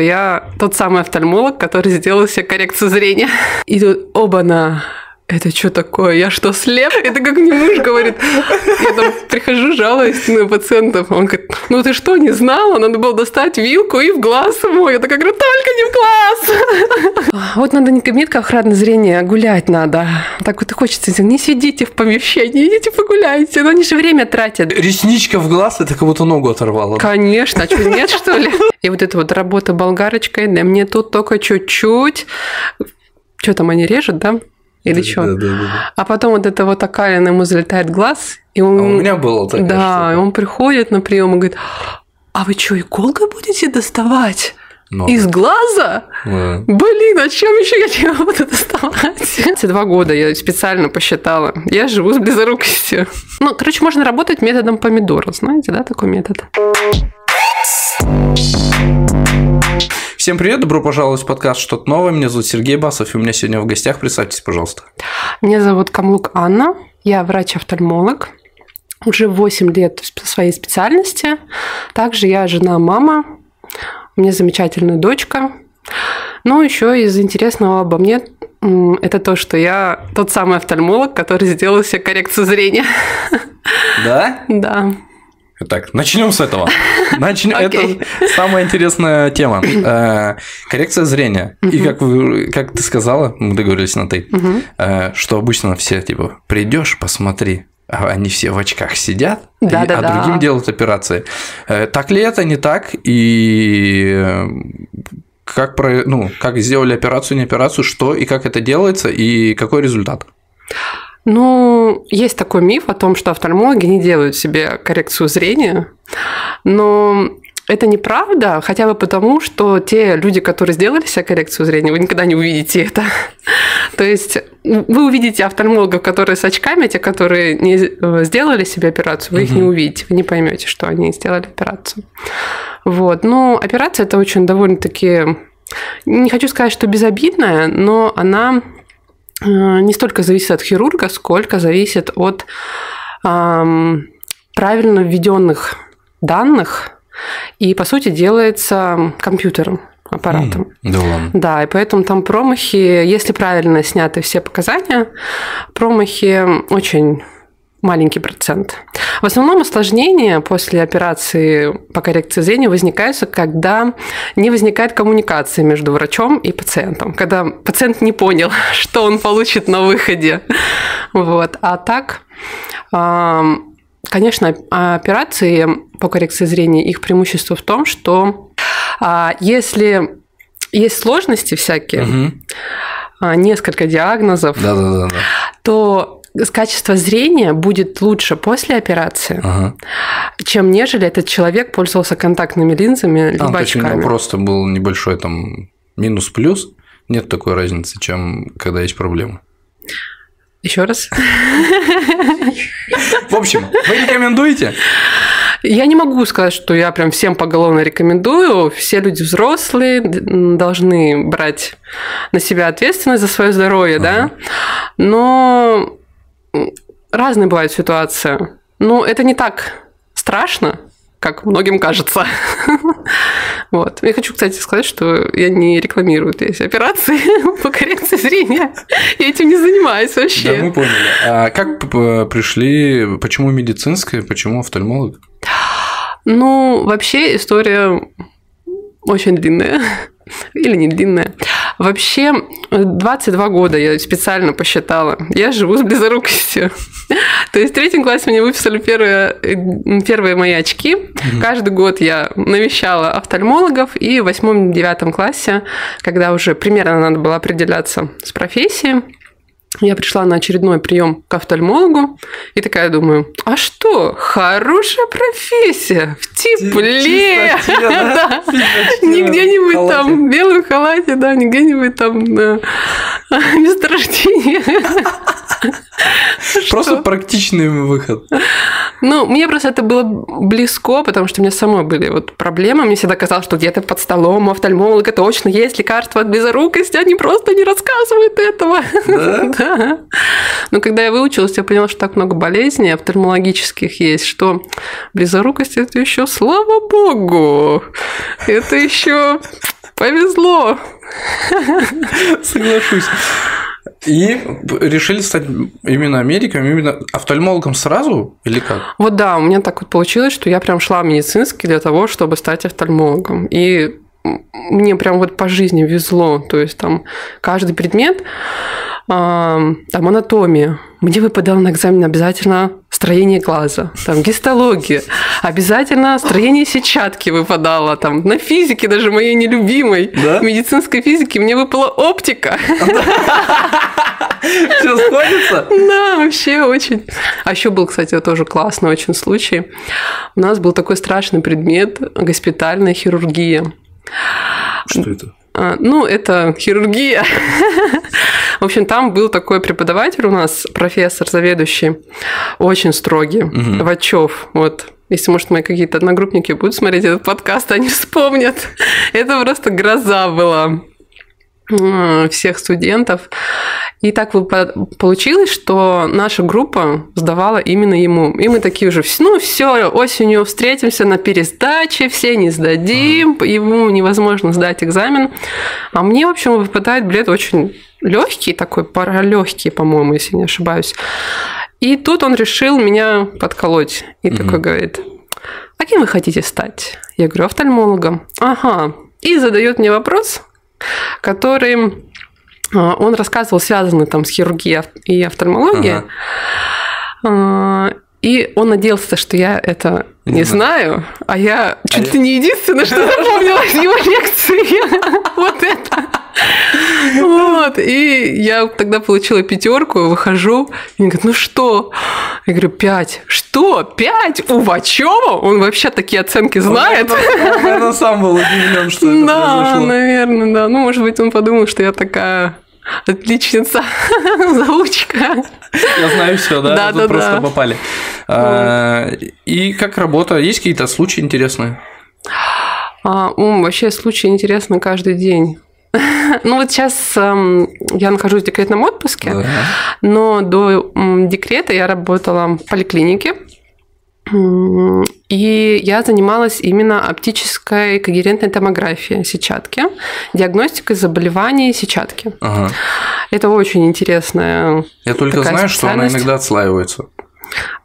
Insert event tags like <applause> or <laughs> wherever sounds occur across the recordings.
что я тот самый офтальмолог, который сделал себе коррекцию зрения. И тут оба-на это что такое? Я что, слеп? Это как мне муж говорит. Я там прихожу, жалуюсь на пациентов. Он говорит, ну ты что, не знала? Надо было достать вилку и в глаз ему. Я такая говорю, только не в глаз. Вот надо не кабинет охранное зрение, а гулять надо. Так вот и хочется. Не сидите в помещении, идите погуляйте. Но они же время тратят. Ресничка в глаз, это как будто ногу оторвало. Конечно, а что, нет, что ли? И вот эта вот работа болгарочкой, да мне тут только чуть-чуть. Что там они режут, да? Или что? Да, да, да. А потом вот это вот окалин ему залетает глаз, и он... А у меня было такое. Да, и он приходит на прием и говорит, а вы что, иголкой будете доставать? Но. Из глаза? Да. Блин, а чем еще я не <laughs> буду доставать? Эти два года я специально посчитала. Я живу с близорукостью. Ну, короче, можно работать методом помидора. Знаете, да, такой метод? Всем привет, добро пожаловать в подкаст «Что-то новое». Меня зовут Сергей Басов, и у меня сегодня в гостях. Представьтесь, пожалуйста. Меня зовут Камлук Анна, я врач-офтальмолог. Уже 8 лет в своей специальности. Также я жена-мама, у меня замечательная дочка. Ну, еще из интересного обо мне это то, что я тот самый офтальмолог, который сделал себе коррекцию зрения. Да? <laughs> Да. Так, начнем с этого. <laughs> Начнем. Okay. Это самая интересная тема. <laughs> Э, коррекция зрения. Uh-huh. И как, вы, как ты сказала, мы договорились на ты, uh-huh. что обычно все типа придешь, посмотри, а они все в очках сидят, да, и, да, а да. другим делают операции. Э, так ли это, не так? И как, про, ну, как сделали операцию, не операцию, что и как это делается, и какой результат? Ну, есть такой миф о том, что офтальмологи не делают себе коррекцию зрения, но это неправда, хотя бы потому, что те люди, которые сделали себе коррекцию зрения, вы никогда не увидите это. <laughs> То есть вы увидите офтальмологов, которые с очками, те, которые не э, сделали себе операцию, вы угу. их не увидите, вы не поймете, что они сделали операцию. Вот. Но операция это очень довольно-таки, не хочу сказать, что безобидная, но она не столько зависит от хирурга, сколько зависит от эм, правильно введенных данных и, по сути, делается компьютером аппаратом. Mm, да, ладно. да, и поэтому там промахи, если правильно сняты все показания, промахи очень маленький процент. В основном осложнения после операции по коррекции зрения возникают, когда не возникает коммуникации между врачом и пациентом, когда пациент не понял, <laughs> что он получит на выходе. Вот. А так, конечно, операции по коррекции зрения, их преимущество в том, что а, если есть сложности всякие, угу. несколько диагнозов, то качество зрения будет лучше после операции, ага. чем нежели этот человек пользовался контактными линзами либо а, очками. То есть просто был небольшой там минус-плюс, нет такой разницы, чем когда есть проблемы. Еще раз. В общем, вы рекомендуете? Я не могу сказать, что я прям всем поголовно рекомендую. Все люди взрослые должны брать на себя ответственность за свое здоровье, ага. да. Но разные бывают ситуации. Ну, это не так страшно, как многим кажется. <laughs> вот. Я хочу, кстати, сказать, что я не рекламирую эти операции <laughs> по коррекции зрения. Я этим не занимаюсь вообще. Да, мы поняли. А как пришли, почему медицинская, почему офтальмолог? Ну, вообще история очень длинная. <laughs> Или не длинная. Вообще, 22 года я специально посчитала. Я живу с близорукостью. <laughs> То есть в третьем классе мне выписали первые, первые мои очки. Каждый год я навещала офтальмологов. И в восьмом-девятом классе, когда уже примерно надо было определяться с профессией, я пришла на очередной прием к офтальмологу и такая думаю, а что, хорошая профессия, в тепле, <laughs> не где-нибудь там в белом халате, да, не где-нибудь там <laughs> на месторождении. <laughs> Просто практичный выход. Ну, мне просто это было близко, потому что у меня самой были вот проблемы. Мне всегда казалось, что где-то под столом у офтальмолога точно есть лекарство от близорукости, они просто не рассказывают этого. <laughs> Но когда я выучилась, я поняла, что так много болезней офтальмологических есть, что близорукость – это еще, слава богу, это еще Повезло. <laughs> Соглашусь. И решили стать именно медиком, именно офтальмологом сразу или как? Вот да, у меня так вот получилось, что я прям шла в медицинский для того, чтобы стать офтальмологом. И мне прям вот по жизни везло. То есть там каждый предмет, там анатомия. Мне выпадало на экзамен обязательно строение глаза, там гистология, обязательно строение сетчатки выпадало, там на физике даже моей нелюбимой, да? медицинской физике мне выпала оптика. <laughs> Все сходится? Да, вообще очень. А еще был, кстати, тоже классный очень случай. У нас был такой страшный предмет – госпитальная хирургия. Что это? А, ну, это хирургия. В общем, там был такой преподаватель у нас, профессор, заведующий, очень строгий, угу. Вачев. Вот если, может, мои какие-то одногруппники будут смотреть этот подкаст, они вспомнят. Это просто гроза была всех студентов. И так получилось, что наша группа сдавала именно ему. И мы такие уже, ну все, осенью встретимся на пересдаче, все не сдадим, ему невозможно сдать экзамен. А мне, в общем, выпадает билет очень легкий, такой паралегкий, по-моему, если не ошибаюсь. И тут он решил меня подколоть. И угу. такой говорит, а кем вы хотите стать? Я говорю, офтальмологом. Ага. И задает мне вопрос, который а, он рассказывал, связанный там с хирургией и офтальмологией. Ага. И он надеялся, что я это не, знаю, а я а чуть ли я... не единственное, что запомнила из его лекции. <laughs> Вот это. Вот. И я тогда получила пятерку, выхожу, и он говорит, ну что? Я говорю, пять. Что? Пять? У Вачева? Он вообще такие оценки знает. Он, наверное, сам был <laughs> удивлен, что это Да, произошло. наверное, да. Ну, может быть, он подумал, что я такая Отличница, <laughs> заучка. Я знаю все, да? Да, да, просто да. попали. А, и как работа? Есть какие-то случаи интересные? А, ум, вообще случаи интересны каждый день. <laughs> Ну вот сейчас э, я нахожусь в декретном отпуске, да. но до э, декрета я работала в поликлинике. И я занималась именно оптической когерентной томографией сетчатки, диагностикой заболеваний сетчатки. Ага. Это очень интересная. Я только знаю, что она иногда отслаивается.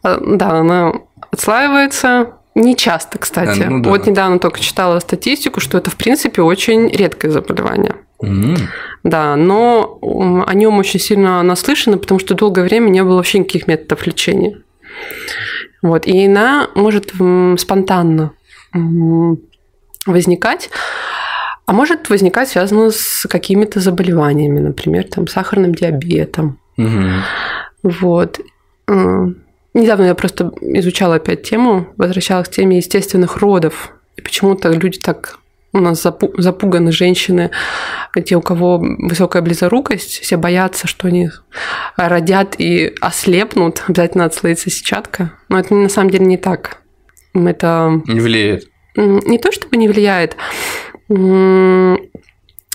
А, да, она отслаивается. Не часто, кстати. А, ну, да. Вот недавно только читала статистику, что это, в принципе, очень редкое заболевание. Mm. Да, но о нем очень сильно наслышано, потому что долгое время не было вообще никаких методов лечения. Вот, и она может спонтанно возникать, а может возникать связано с какими-то заболеваниями, например, там, сахарным диабетом. Угу. Вот. Недавно я просто изучала опять тему, возвращалась к теме естественных родов. И почему-то люди так у нас запуганы женщины, те, у кого высокая близорукость, все боятся, что они родят и ослепнут, обязательно отслоится сетчатка. Но это на самом деле не так. Это... Не влияет. Не то чтобы не влияет.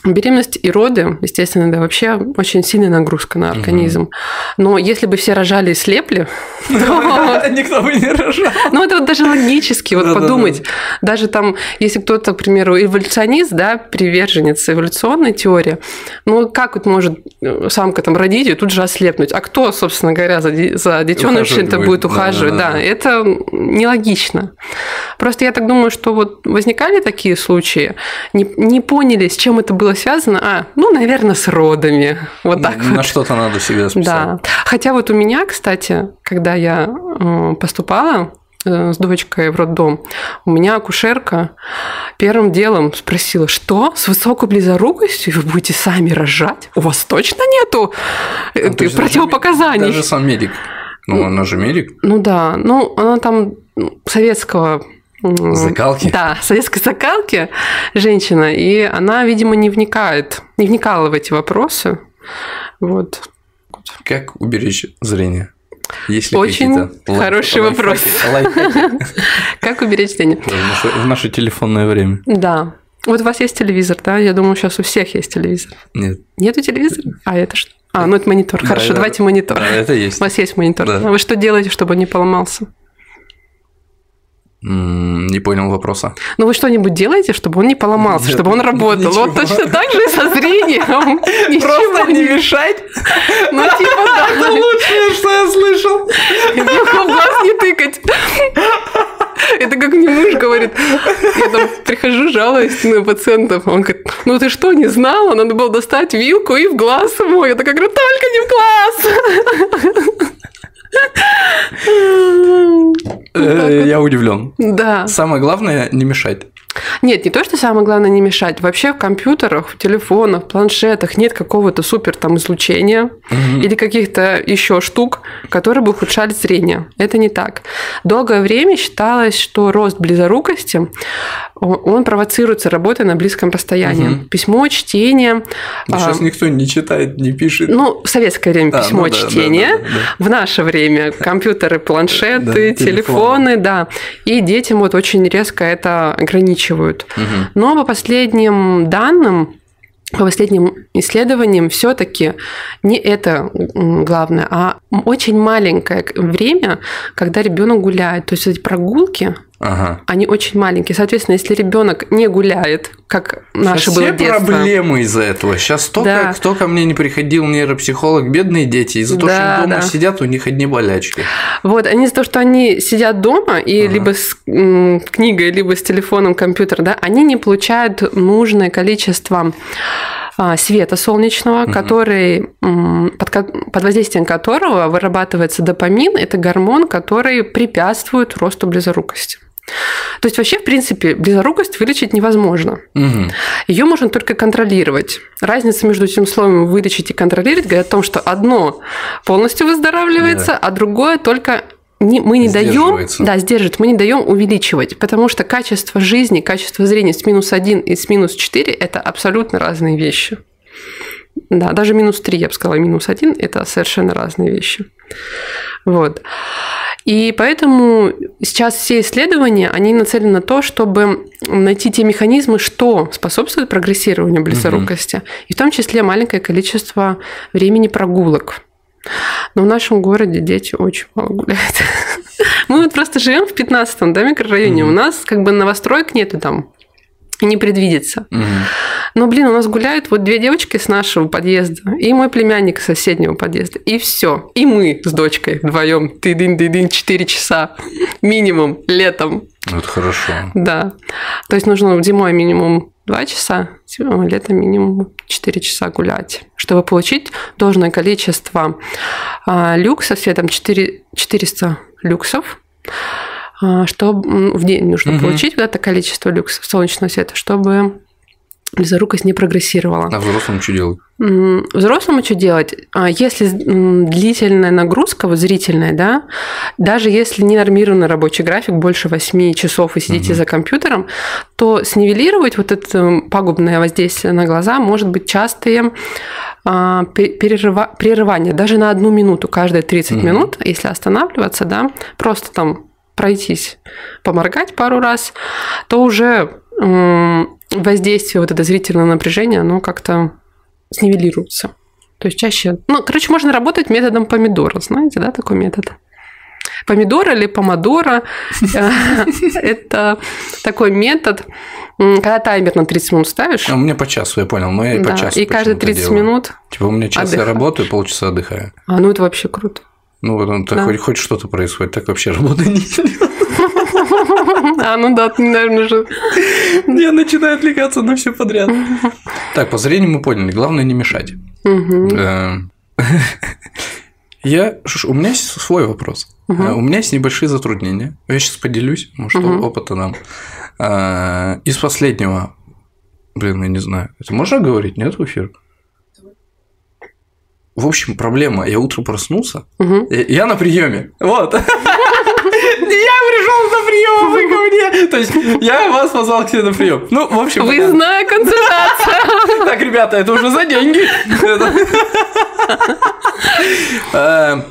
Беременность и роды, естественно, да, вообще очень сильная нагрузка на организм. Угу. Но если бы все рожали и слепли, <laughs> то... Никто бы не рожал. <laughs> Ну, это вот даже логически вот подумать. Даже там, если кто-то, к примеру, эволюционист, да, приверженец эволюционной теории, ну, как вот может э, самка там родить и тут же ослепнуть? А кто, собственно говоря, за, за детенышем-то будет ухаживать? Да, это нелогично. Просто я так думаю, что вот возникали такие случаи, не поняли, с чем это было было связано? А, ну, наверное, с родами. Вот так На вот. что-то надо всегда списать. Да. Хотя вот у меня, кстати, когда я э, поступала э, с дочкой в роддом, у меня акушерка первым делом спросила, что, с высокой близорукостью вы будете сами рожать? У вас точно нету а, противопоказаний? Даже сам медик. Ну, ну, она же медик. Ну да, ну она там советского Закалки? Да, <laughs> советской закалки женщина, и она, видимо, не вникает, не вникала в эти вопросы. Вот. Как уберечь зрение? Есть ли Очень хороший лайф, вопрос. <laughs> Как уберечь зрение? В наше, телефонное время. Да. Вот у вас есть телевизор, да? Я думаю, сейчас у всех есть телевизор. Нет. Нету телевизора? А это что? А, ну это монитор. Хорошо, да, давайте монитор. Да, это есть. У вас есть монитор. А вы что делаете, чтобы он не поломался? Не понял вопроса. Ну вы что-нибудь делаете, чтобы он не поломался, Нет, чтобы он работал? Ничего. Вот точно так же и со зрением. <laughs> Просто не мешать? <laughs> Ну типа да. <laughs> Это лучшее, что я слышал. в глаз не тыкать. Это как мне муж говорит. Я там прихожу, жалуюсь на пациентов. Он говорит, ну ты что, не знала? Надо было достать вилку и в глаз ему. Я такая говорю, только не в глаз. Э, я удивлен. Да. Самое главное не мешать. Нет, не то, что самое главное не мешать. Вообще в компьютерах, в телефонах, в планшетах нет какого-то супер там излучения угу. или каких-то еще штук, которые бы ухудшали зрение. Это не так. Долгое время считалось, что рост близорукости он провоцируется работой на близком расстоянии. Угу. Письмо, чтение. Но а, сейчас никто не читает, не пишет. Ну, в советское время а, письмо, ну, да, чтение. Да, да, да, в наше время <laughs> компьютеры, планшеты, да, телефоны, да. И детям вот очень резко это ограничивают. Угу. Но по последним данным, по последним исследованиям все-таки не это главное, а очень маленькое время, когда ребенок гуляет. То есть эти прогулки, Ага. Они очень маленькие. Соответственно, если ребенок не гуляет, как наше Сейчас было все детство. проблемы из-за этого. Сейчас столько, да. кто ко мне не приходил, нейропсихолог, бедные дети, из-за да, того, что они дома да. сидят, у них одни болячки. Вот, они из-за того, что они сидят дома и ага. либо с м, книгой, либо с телефоном, компьютер, да, они не получают нужное количество а, света солнечного, угу. который, под, под воздействием которого вырабатывается допамин. Это гормон, который препятствует росту близорукости. То есть вообще, в принципе, близорукость вылечить невозможно. Угу. Ее можно только контролировать. Разница между этим словом вылечить и контролировать говорит о том, что одно полностью выздоравливается, да. а другое только не, мы не даем, да, сдерживает, мы не даем увеличивать, потому что качество жизни, качество зрения с минус 1 и с минус 4 – это абсолютно разные вещи. Да, даже минус 3, я бы сказала, минус 1 – это совершенно разные вещи. Вот. И поэтому сейчас все исследования, они нацелены на то, чтобы найти те механизмы, что способствует прогрессированию близорукости, угу. и в том числе маленькое количество времени прогулок. Но в нашем городе дети очень мало гуляют. <laughs> Мы вот просто живем в 15-м да, микрорайоне. У нас как бы новостроек нету там не предвидится. Угу. Но, блин, у нас гуляют вот две девочки с нашего подъезда и мой племянник с соседнего подъезда. И все. И мы с дочкой вдвоем. Ты дин ты дин 4 часа минимум летом. Это хорошо. Да. То есть нужно зимой минимум 2 часа, летом минимум 4 часа гулять, чтобы получить должное количество а, люксов, все там 4, 400 люксов, что в день нужно угу. получить вот это количество люксов солнечного света, чтобы близорукость не прогрессировала. А взрослому что делать? Взрослому что делать? А если длительная нагрузка, вот зрительная, да, даже если не нормированный рабочий график, больше 8 часов вы сидите угу. за компьютером, то снивелировать вот это пагубное воздействие на глаза может быть частые а, перерыва, прерывания, даже на одну минуту, каждые 30 угу. минут, если останавливаться, да, просто там пройтись, поморгать пару раз, то уже воздействие, вот это зрительное напряжение, оно как-то снивелируется. То есть чаще... Ну, короче, можно работать методом помидора. Знаете, да, такой метод? Помидора или помодора э, <laughs> – это такой метод, когда таймер на 30 минут ставишь. А у меня по часу, я понял, но я и по часу И каждые 30 минут Типа у меня час я работаю, полчаса отдыхаю. А, ну это вообще круто. Ну, вот да. хоть, что-то происходит, так вообще работа не А, ну да, ты, наверное, же... Я начинаю отвлекаться на все подряд. Так, по зрению мы поняли, главное не мешать. Э, я... У меня есть свой вопрос. Э, у меня есть небольшие затруднения. Я сейчас поделюсь, может, опыта нам. Э, из последнего... Блин, я не знаю. Это можно говорить, нет, в эфир? В общем, проблема. Я утром проснулся. Угу. Я на приеме. Вот. <laughs> Я пришел на прием, вы ко мне. То есть я вас позвал к себе на прием. Ну, в общем. Выездная консультация. <laughs> Так, ребята, это уже за деньги. <laughs> Э,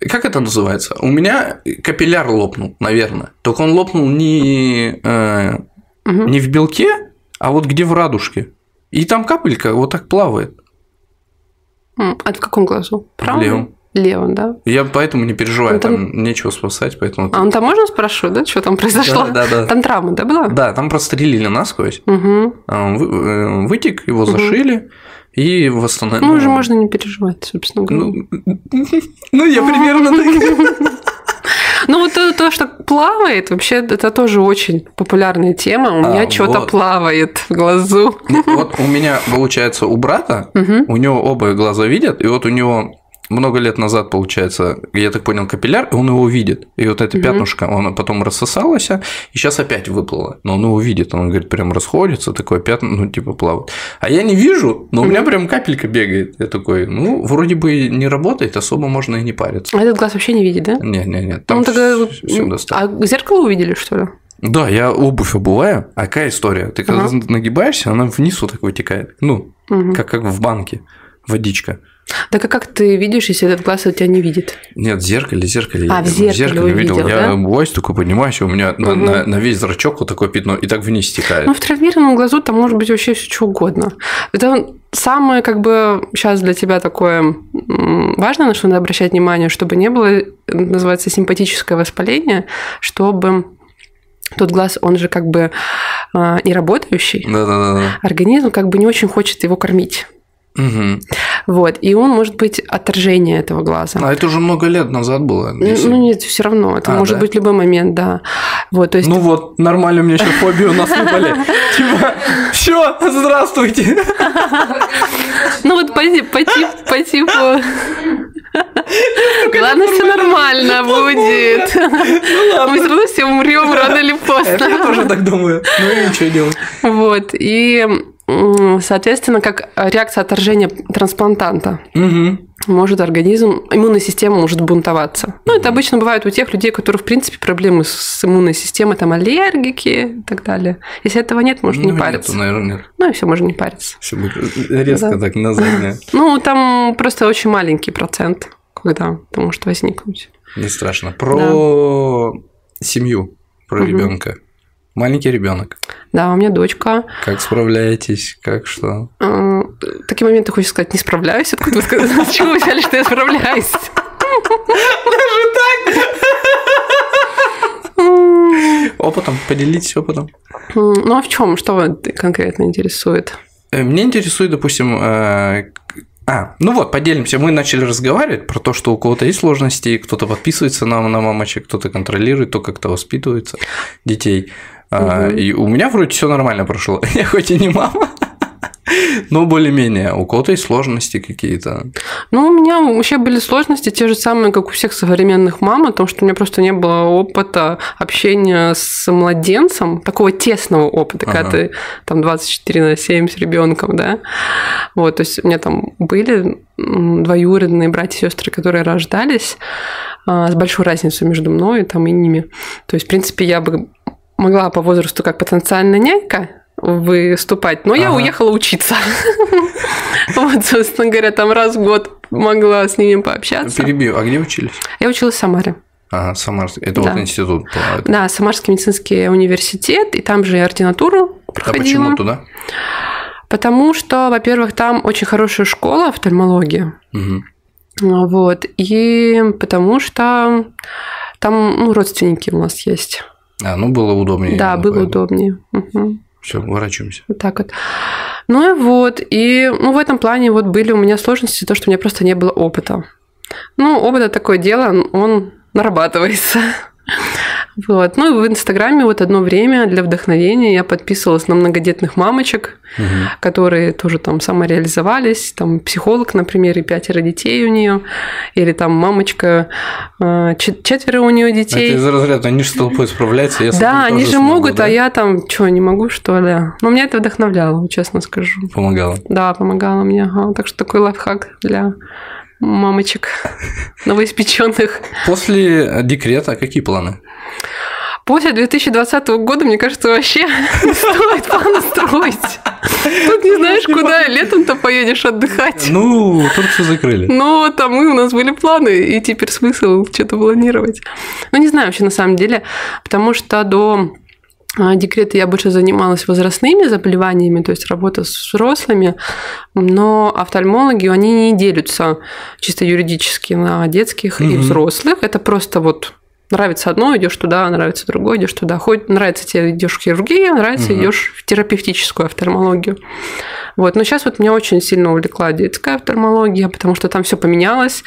как это называется? У меня капилляр лопнул, наверное. Только он лопнул не, э, не в белке, а вот где в радужке. И там капелька вот так плавает. А в каком глазу? Правом? Левом. Левым, да? Я поэтому не переживаю, Ну, там- там... нечего спасать, поэтому... А он там можно спрашивать, да, что там произошло? Да, да, да. Там травма, да, была? Да, там прострелили насквозь, Угу. вы- вытек, его зашили и восстановили. Ну, уже можно не переживать, собственно говоря. Ну, <laughs> ну, я примерно так. <laughs> Ну, вот то, то, что плавает, вообще, это тоже очень популярная тема. У меня А, что-то плавает в глазу. Ну, Вот у меня, получается, у брата, у него оба глаза видят, и вот у него много лет назад, получается, я так понял, капилляр, и он его видит. И вот это Мгм. пятнышко, он потом рассосалось, и сейчас опять выплыло. Но он его видит, он говорит, прям расходится, такое пятно, ну, типа, плавает. А я не вижу, но у меня прям капелька бегает. Я такой, ну, вроде бы не работает, особо можно и не париться. А этот глаз вообще не видит, да? Не-не-не, там Ну, тогда... все достаточно. А зеркало увидели, что ли? Да, я обувь обуваю. А какая история? Ты когда Ага. нагибаешься, она вниз вот так вытекает. Ну, Мгм. как, как в банке. Водичка. Так а как ты видишь, если этот глаз от тебя не видит? Нет, в зеркале, в зеркале. А, я в зеркале видел. увидел, я да? обуваюсь, такой поднимаюсь, у меня на, Мгм. на- на весь зрачок вот такое пятно, и так вниз стекает. Ну, в травмированном глазу там может быть вообще все что угодно. Это самое, как бы, сейчас для тебя такое важное, на что надо обращать внимание, чтобы не было, э, называется, симпатическое воспаление, чтобы тот глаз, он же как бы а, не работающий, Да-да-да. организм как бы не очень хочет его кормить. Мгм. Вот, и он может быть отторжение этого глаза. А это уже много лет назад было. Ну, если- Ну нет, все равно. Это А, может да? быть любой момент, да. Вот, то есть Ну вот, нормально, у меня сейчас фобию насыпали. <laughs> Типа, все, здравствуйте. Ну вот по, ти- по, тип- по типу... Ладно, все нормально будет. Мы все равно все умрем рано или <laughs> Я тоже поздно. так думаю. Ну и что делать? Вот. И, соответственно, как реакция отторжения трансплантанта Мгм. может организм, иммунная система может бунтоваться. Ну, это обычно бывает у тех людей, у которых, в принципе, проблемы с иммунной системой, там, аллергики и так далее. Если этого нет, можно не Ну, париться. нету, наверное, нет. Ну, и все, можно не париться. Все будет резко Да. так на заднее. <laughs> Ну, там просто очень маленький процент, когда это может возникнуть. Не страшно. Про семью, про Мгм. ребенка. Маленький ребенок. Да, у меня дочка. Как справляетесь? Как что? Э, такие моменты хочется сказать, не справляюсь. Откуда вы сказали? С чего вы взяли, что я справляюсь? М, Опытом? Поделитесь опытом. Ну, а в чем? Что вас конкретно интересует? Э, Меня интересует, допустим, э, а, ну вот, поделимся. Мы начали разговаривать про то, что у кого-то есть сложности, кто-то подписывается на, на мамочек, кто-то контролирует, то как-то воспитывается детей. А. И у меня вроде все нормально прошло. <laughs> Я хоть и не мама, <laughs> но более-менее. У кого-то есть сложности какие-то. Ну, у меня вообще были сложности, те же самые, как у всех современных мам, о том, что у меня просто не было опыта общения с младенцем, такого тесного опыта, когда Ага. ты там 24 на 7 с ребенком, да. Вот, то есть у меня там были двоюродные братья и сестры, которые рождались а, с большой разницей между мной там, и ними. То есть, в принципе, я бы могла по возрасту как потенциальная нянька выступать, но я Ага. уехала учиться. <laughs> Вот, собственно говоря, там раз в год могла с ними пообщаться. Перебью. А где учились? Я училась в Самаре. Ага, Самарский. Это Да. вот институт. по- это- Да, Самарский медицинский университет, и там же и ординатуру А проходила. почему туда? Потому что, во-первых, там очень хорошая школа офтальмологии. Мгм. Вот. И потому что там ну, родственники у нас есть. А, ну было удобнее. да, было удобнее. Все, ворачиваемся. Вот так вот. Ну и вот. И ну, в этом плане вот были у меня сложности, то, что у меня просто не было опыта. Ну, опыт это такое дело, он нарабатывается. Вот. Ну и в Инстаграме вот одно время для вдохновения я подписывалась на многодетных мамочек, Мгм. которые тоже там самореализовались, там психолог, например, и пятеро детей у нее, или там мамочка, э, чет- четверо у нее детей. Это из разряда, они же с толпой справляются. Я Да, они же смогу, могут, да? а я там что, не могу, что ли? Но меня это вдохновляло, честно скажу. Помогала. Да, помогало мне. Ага. Так что такой лайфхак для мамочек <laughs> новоиспеченных. После декрета какие планы? После 2020 года, мне кажется, вообще <laughs> не стоит планы строить. Тут не знаешь, куда летом-то поедешь отдыхать. Ну, Турцию закрыли. Но там и у нас были планы, и теперь смысл что-то планировать. Ну, не знаю вообще на самом деле, потому что до а, декрета я больше занималась возрастными заболеваниями, то есть работа с взрослыми, но офтальмологи, они не делятся чисто юридически на детских угу. и взрослых. Это просто вот нравится одно, идешь туда, нравится другое, идешь туда. Хоть нравится тебе, идешь в хирургию, нравится, угу. идешь в терапевтическую офтальмологию. Вот. Но сейчас вот меня очень сильно увлекла детская офтальмология, потому что там все поменялось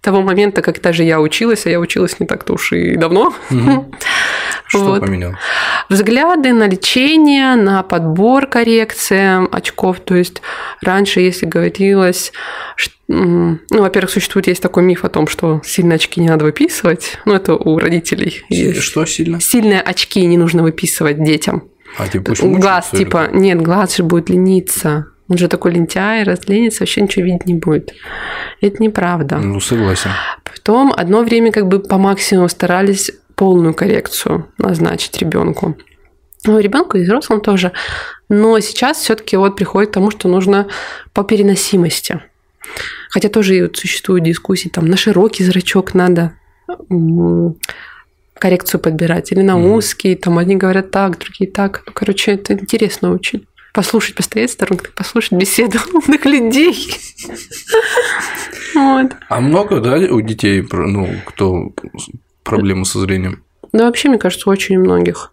того момента, как даже я училась, а я училась не так-то уж и давно. Угу. <laughs> Что вот. поменял? Взгляды на лечение, на подбор коррекции очков. То есть раньше, если говорилось, что, ну, во-первых, существует есть такой миф о том, что сильные очки не надо выписывать. Ну, это у родителей. Есть. Что сильно? Сильные очки не нужно выписывать детям. А, типа, глаз, типа, нет, глаз же будет лениться. Он же такой лентяй, разленится, вообще ничего видеть не будет. Это неправда. Ну, согласен. Потом одно время как бы по максимуму старались полную коррекцию назначить ребенку. Ну, ребенку и взрослым тоже. Но сейчас все-таки вот приходит к тому, что нужно по переносимости. Хотя тоже вот существуют дискуссии, там на широкий зрачок надо коррекцию подбирать, или на узкий, там одни говорят так, другие так. Ну, короче, это интересно очень послушать, постоять сторонкой, послушать беседу <laughs> умных людей. Вот. А много, да, у детей, ну, кто проблемы со зрением? Да, вообще, мне кажется, очень многих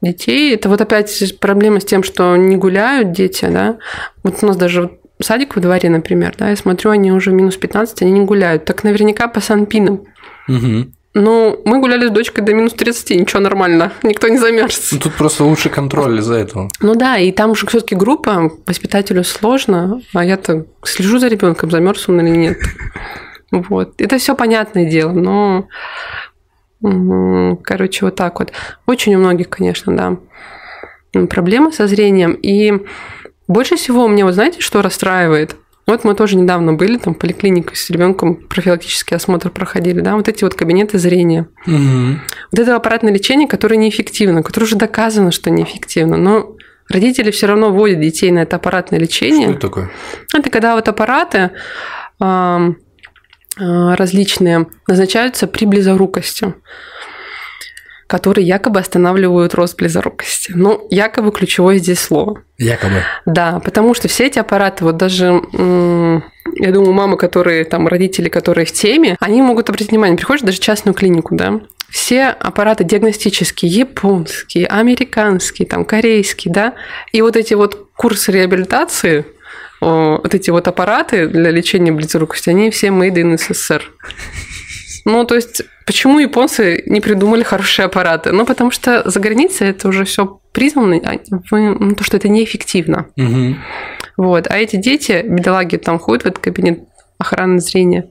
детей. Это вот опять проблема с тем, что не гуляют дети, да. Вот у нас даже садик во дворе, например, да, я смотрю, они уже минус 15, они не гуляют. Так наверняка по санпинам. Угу. Ну, мы гуляли с дочкой до минус 30, ничего нормально, <laughs> никто не замерз. Ну, тут просто лучше контроль из-за этого. Ну да, и там уже все-таки группа, воспитателю сложно, а я-то слежу за ребенком, замерз он или нет. <laughs> Вот. Это все понятное дело, но короче, вот так вот. Очень у многих, конечно, да, проблемы со зрением. И больше всего мне, вот знаете, что расстраивает? Вот мы тоже недавно были там в поликлинике с ребенком, профилактический осмотр проходили, да, вот эти вот кабинеты зрения. Угу. Вот это аппаратное лечение, которое неэффективно, которое уже доказано, что неэффективно, но родители все равно вводят детей на это аппаратное лечение. Что это такое? Это когда вот аппараты различные назначаются при близорукости которые якобы останавливают рост близорукости. Ну, якобы ключевое здесь слово. Якобы. Да, потому что все эти аппараты, вот даже, я думаю, мамы, которые, там, родители, которые в теме, они могут обратить внимание, приходишь даже в частную клинику, да, все аппараты диагностические, японские, американские, там, корейские, да, и вот эти вот курсы реабилитации, вот эти вот аппараты для лечения близорукости, они все made in SSR. Ну, то есть, почему японцы не придумали хорошие аппараты? Ну, потому что за границей это уже все признано, а ну, то, что это неэффективно. Угу. Вот. А эти дети, бедолаги, там ходят в этот кабинет охраны зрения.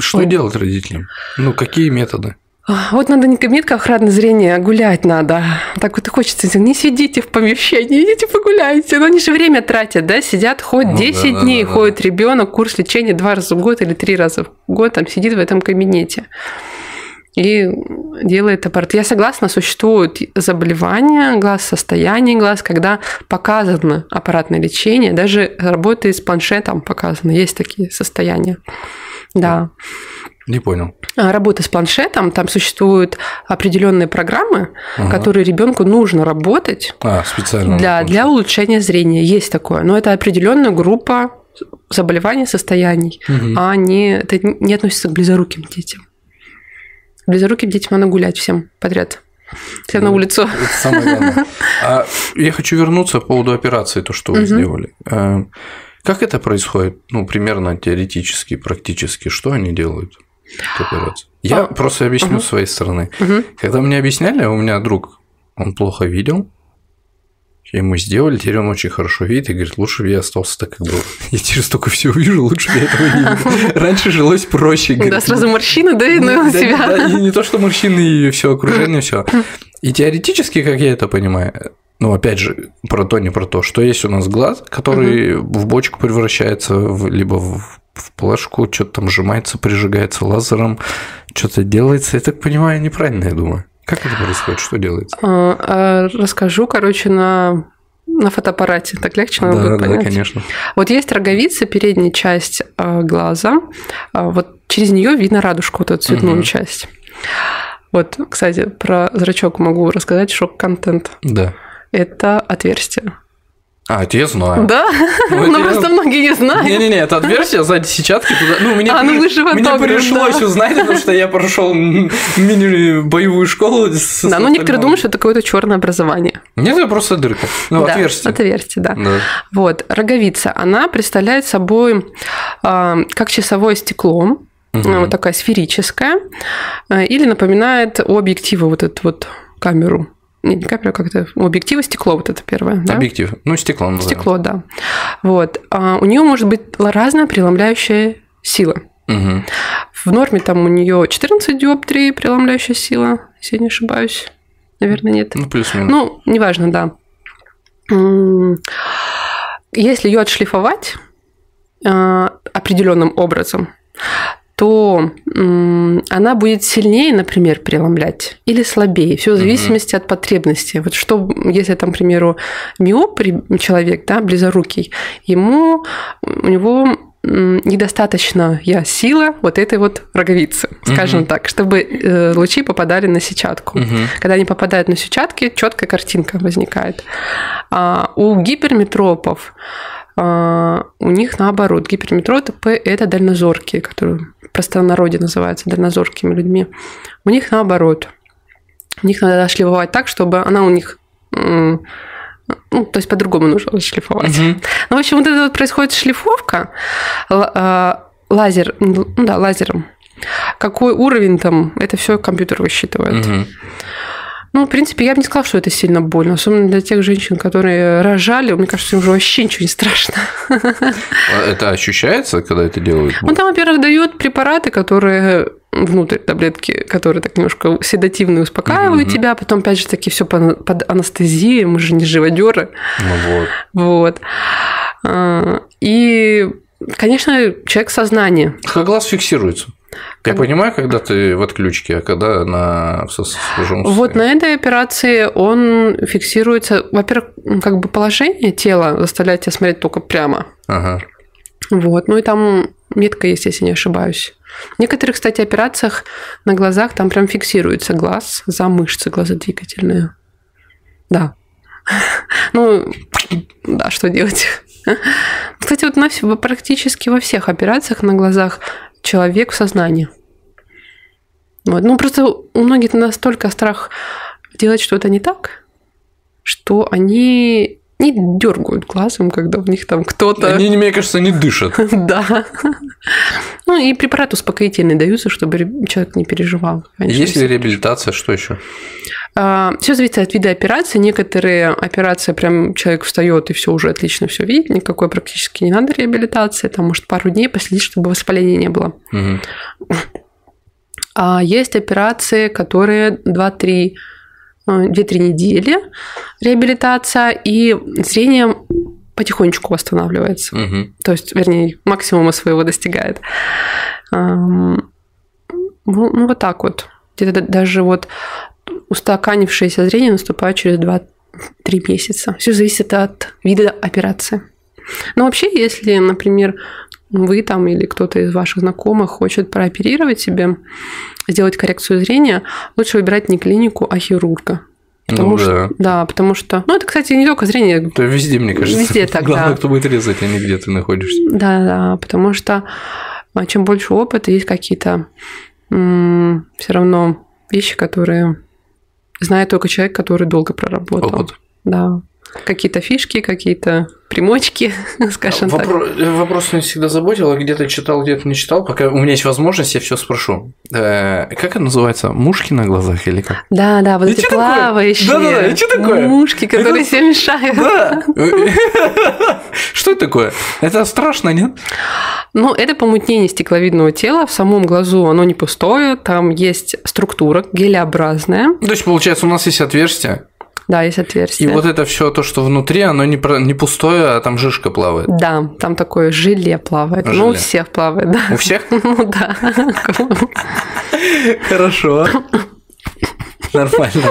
Что вот. делать родителям? Ну, какие методы? Вот надо не кабинет охраны зрения, а гулять надо. Так вот и хочется. Не сидите в помещении, идите погуляйте. Но они же время тратят, да? Сидят, ходят ну, 10 да, дней, да, да, ходит да. ребенок, курс лечения два раза в год или три раза в год, там сидит в этом кабинете и делает аппарат. Я согласна, существуют заболевания глаз, состояние глаз, когда показано аппаратное лечение, даже работы с планшетом показано, есть такие состояния. Да. Не понял. А, работа с планшетом, там существуют определенные программы, ага. которые ребенку нужно работать а, специально для, для улучшения зрения. Есть такое. Но это определенная группа заболеваний, состояний, угу. а не, это не относится к близоруким детям. Близоруким детям надо гулять всем подряд. Всем ну, на улицу. Это самое главное. А я хочу вернуться по поводу операции, то, что вы угу. сделали. А, как это происходит? Ну, примерно теоретически, практически, что они делают? Операцию. Я а, просто объясню угу. с своей стороны. Угу. Когда мне объясняли, у меня друг, он плохо видел, ему сделали, теперь он очень хорошо видит и говорит, лучше бы я остался так, как был. <laughs> Я теперь столько всего вижу, лучше бы я этого не видел. <laughs> Раньше жилось проще. Да, сразу морщины, да, и на себя. Да, и не то, что морщины, и все окружение, все. И теоретически, как я это понимаю, ну, опять же, про то, не про то, что есть у нас глаз, который в бочку превращается, в, либо в в плашку, что-то там сжимается, прижигается лазером, что-то делается. Я так понимаю, неправильно, я думаю. Как это происходит? Что делается? А, а, расскажу, короче, на на фотоаппарате, так легче да, будет понять. Да, конечно. Вот есть роговица, передняя часть а, глаза, вот через нее видно радужку, вот эту цветную угу. часть. Вот, кстати, про зрачок могу рассказать шок-контент. Да. Это отверстие. А, это я знаю. Да? <laughs> Ну, Ну, это просто я- многие не знают. Не-не-не, это отверстие сзади сетчатки туда. Ну, мне, <laughs> А, ну вы же мне пришлось да. узнать, потому что я прошел мини-боевую школу. с- Да, с ну некоторые думают, что это какое-то черное образование. Нет, это просто дырка. Ну, Да, отверстие. Отверстие, да. Да. Вот, роговица, она представляет собой а, как часовое стекло, а, вот такая сферическая, а, или напоминает у объектива вот эту вот камеру. Не, не камера, как это, у объектива стекло вот это первое. да? Объектив. Ну, стекло назовем. Стекло, да. Вот. А у нее может быть разная преломляющая сила. Мгм. В норме там у нее 14 диоптрий преломляющая сила, если я не ошибаюсь. Наверное, нет. Ну, плюс-минус. Ну, неважно, да. Если ее отшлифовать определенным образом, то м, она будет сильнее, например, преломлять или слабее. Все в зависимости от потребности. Вот что, если там, к примеру, миоп человек, да, близорукий, ему у него недостаточно я сила вот этой вот роговицы, скажем Мгм. так, чтобы э, лучи попадали на сетчатку. Мгм. Когда они попадают на сетчатки, четкая картинка возникает. А у гиперметропов у них наоборот. Гиперметропы – это дальнозоркие, которые в простонародье называются дальнозоркими людьми. У них наоборот. У них надо шлифовать так, чтобы она у них... Ну, то есть по-другому нужно шлифовать. Мгм. Ну, в общем, вот это вот происходит шлифовка а, лазер, ну да, лазером. Какой уровень там, это все компьютер высчитывает. Мгм. Ну, в принципе, я бы не сказала, что это сильно больно. Особенно для тех женщин, которые рожали. Мне кажется, им уже вообще ничего не страшно. А Это ощущается, когда это делают? Он там, во-первых, дает препараты, которые внутрь таблетки, которые так немножко седативные успокаивают Мгм. тебя, потом, опять же, таки все под анестезией, мы же не живодеры. Ну вот. Вот. А, И, конечно, человек сознание. Как глаз фиксируется? Я понимаю, когда ты в отключке, а когда на в Вот на этой операции он фиксируется, во-первых, как бы положение тела заставляет тебя смотреть только прямо. Ага. Вот. Ну и там метка есть, если не ошибаюсь. В некоторых, кстати, операциях на глазах там прям фиксируется глаз за мышцы глазодвигательные. Да. <laughs> Ну, да, что делать? <laughs> Кстати, вот на практически во всех операциях на глазах человек в сознании. Вот. Ну, просто у многих настолько страх делать что-то не так, что они не дергают глазом, когда в них там кто-то... Они, мне кажется, не дышат. <laughs> Да. Ну и препарат успокоительный даются, чтобы человек не переживал. Есть ли реабилитация, что еще? Все зависит от вида операции. Некоторые операции прям человек встает и все уже отлично все видит, никакой практически не надо реабилитации. Там может пару дней последить, чтобы воспаления не было. А есть операции, которые 2-3 2-3 недели реабилитация, и зрение потихонечку восстанавливается. Мгм. То есть, вернее, максимума своего достигает. Ну, ну, вот так вот. Где-то да- даже вот устаканившееся зрение наступает через 2-3 месяца. Все зависит от вида операции. Но вообще, если, например, вы там или кто-то из ваших знакомых хочет прооперировать себе, сделать коррекцию зрения, лучше выбирать не клинику, а хирурга. Потому Ну что, да. да, потому что, ну, это, кстати, не только зрение, Это везде, мне кажется. Везде так, Главное, да. кто будет резать, а не где ты находишься. Да, да, потому что а, чем больше опыта, есть какие-то все равно вещи, которые знает только человек, который долго проработал. Опыт. Да. Какие-то фишки, какие-то примочки, <laughs> скажем так. Вопро- Вопрос меня всегда заботил, а где-то читал, где-то не читал. Пока у меня есть возможность, я все спрошу. Э, Как это называется? Мушки на глазах или как? Да, да, вот И эти чё такое? плавающие Да-да-да, и чё такое? мушки, которые Это- все мешают. Да! <laughs> Что это такое? Это страшно, нет? Ну, это помутнение стекловидного тела. В самом глазу оно не пустое, там есть структура гелеобразная. То есть, получается, у нас есть отверстие, Да, есть и отверстие. вот это все то, что внутри, оно не, не пустое, а там жишка плавает. Да, там такое желе плавает. Ну, у Желе. всех плавает, да. У всех? <laughs> Ну да. Хорошо. Нормально.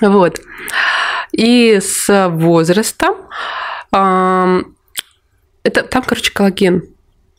Вот. И с возрастом это там, короче, коллаген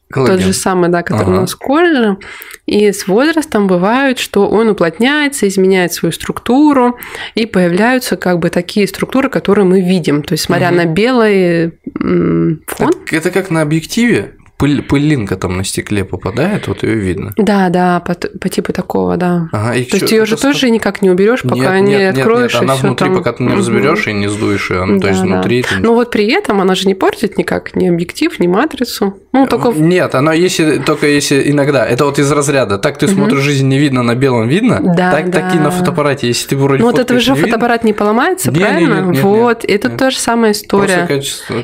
Коллаген. Тот же самый, да, который ага. у нас кожа. И с возрастом бывает, что он уплотняется, изменяет свою структуру, и появляются как бы такие структуры, которые мы видим. То есть, смотря угу. на белый фон. Так это как на объективе? Пыль, пылинка там на стекле попадает, вот ее видно. Да, да, по, по типу такого, да. Ага, и То есть ее же что? тоже никак не уберешь, пока нет, не нет, откроешь. Нет, нет, она внутри, там... пока ты не разберешь угу. и не сдуешь ее, она, да, то есть да. внутри. Ты... Ну вот при этом она же не портит никак ни объектив, ни матрицу. Ну, только... Нет, она если только если иногда. Это вот из разряда. Так ты угу. смотришь жизнь не видно, на белом видно. Да, так, да. так и на фотоаппарате. Если ты вроде Ну вот это же фотоаппарат не поломается, нет, правильно? Нет, нет, нет, вот, нет, это нет. та же самая история.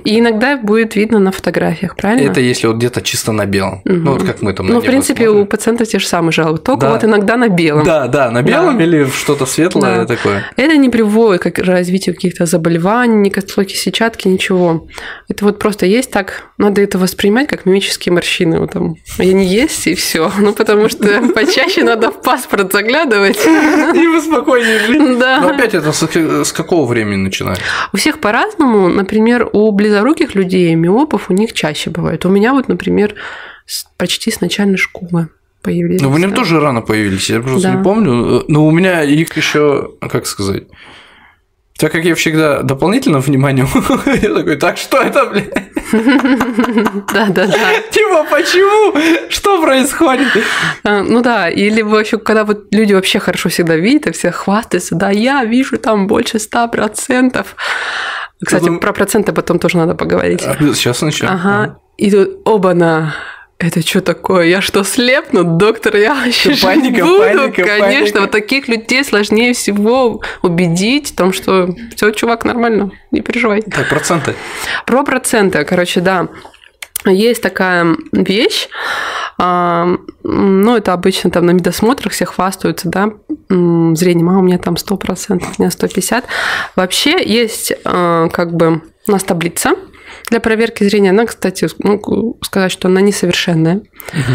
И иногда будет видно на фотографиях, правильно? Это если вот где-то чисто на белом. Угу. Ну, вот как мы там Ну, в принципе, смотрим. у пациентов те же самые жалобы, только да. вот иногда на белом. Да, да, на белом да. или что-то светлое да. такое. Это не приводит к развитию каких-то заболеваний, ни к отслойке сетчатки, ничего. Это вот просто есть так, надо это воспринимать как мимические морщины. Вот там. Они есть, и все. <laughs> Ну, потому что <laughs> почаще надо в паспорт заглядывать. <laughs> И вы спокойнее жить. Да. Но опять это с какого времени начинается? У всех по-разному. Например, у близоруких людей, миопов, у них чаще бывает. У меня вот, например, почти с начальной школы появились. Ну, у меня да. тоже рано появились, я просто да. не помню. Но у меня их еще, как сказать, так как я всегда дополнительно внимание, <laughs> я такой, так что это, блядь? <laughs> Да, да, да. Типа, почему? Что происходит? А, ну да, или вообще, когда вот люди вообще хорошо всегда видят и все хвастаются, да, я вижу там больше ста процентов. Кстати, про проценты потом тоже надо поговорить. А, сейчас начнем. Ага. И тут оба-на это что такое? Я что, слепну? Доктор, я вообще паника, буду? Паника, Конечно, паника. вот таких людей сложнее всего убедить в том, что все, чувак, нормально, не переживай. Так, проценты. Про проценты, короче, да. Есть такая вещь, а, ну, это обычно там на медосмотрах все хвастаются, да, зрение, мама, у меня там 100%, у меня 150%. Вообще есть а, как бы у нас таблица, для проверки зрения. Она, кстати, могу сказать, что она несовершенная. Угу.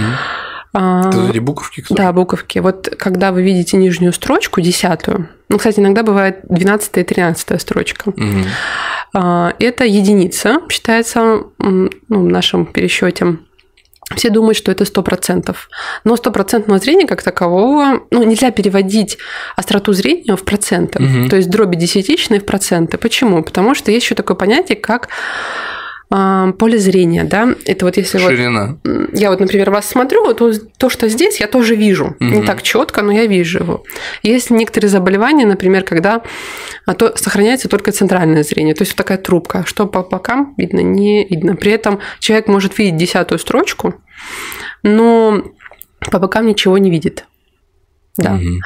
А, Это эти буковки? Которые... Да, буковки. Вот когда вы видите нижнюю строчку, десятую, ну, кстати, иногда бывает 12 и 13 строчка. Угу. Это единица, считается ну, в нашем пересчете. Все думают, что это 100%. Но стопроцентного зрения как такового, ну, нельзя переводить остроту зрения в проценты. Угу. То есть дроби десятичные в проценты. Почему? Потому что есть еще такое понятие, как а, поле зрения, да, это вот если Ширина. вот я вот, например, вас смотрю, то то, что здесь, я тоже вижу, угу. не так четко, но я вижу его. Есть некоторые заболевания, например, когда а, то сохраняется только центральное зрение, то есть вот такая трубка, что по бокам видно, не видно. При этом человек может видеть десятую строчку, но по бокам ничего не видит. Да. Угу.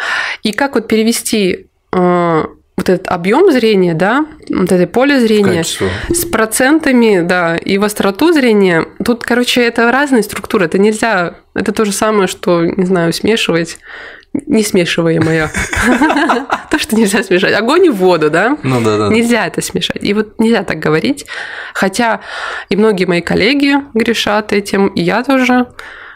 И как вот перевести а, вот этот объем зрения, да, вот это поле зрения Качество. с процентами, да, и в остроту зрения. Тут, короче, это разные структуры. Это нельзя, это то же самое, что, не знаю, смешивать не смешиваемое. <laughs> То, что нельзя смешать. Огонь и воду, да? Ну да, да. Нельзя это смешать. И вот нельзя так говорить. Хотя и многие мои коллеги грешат этим, и я тоже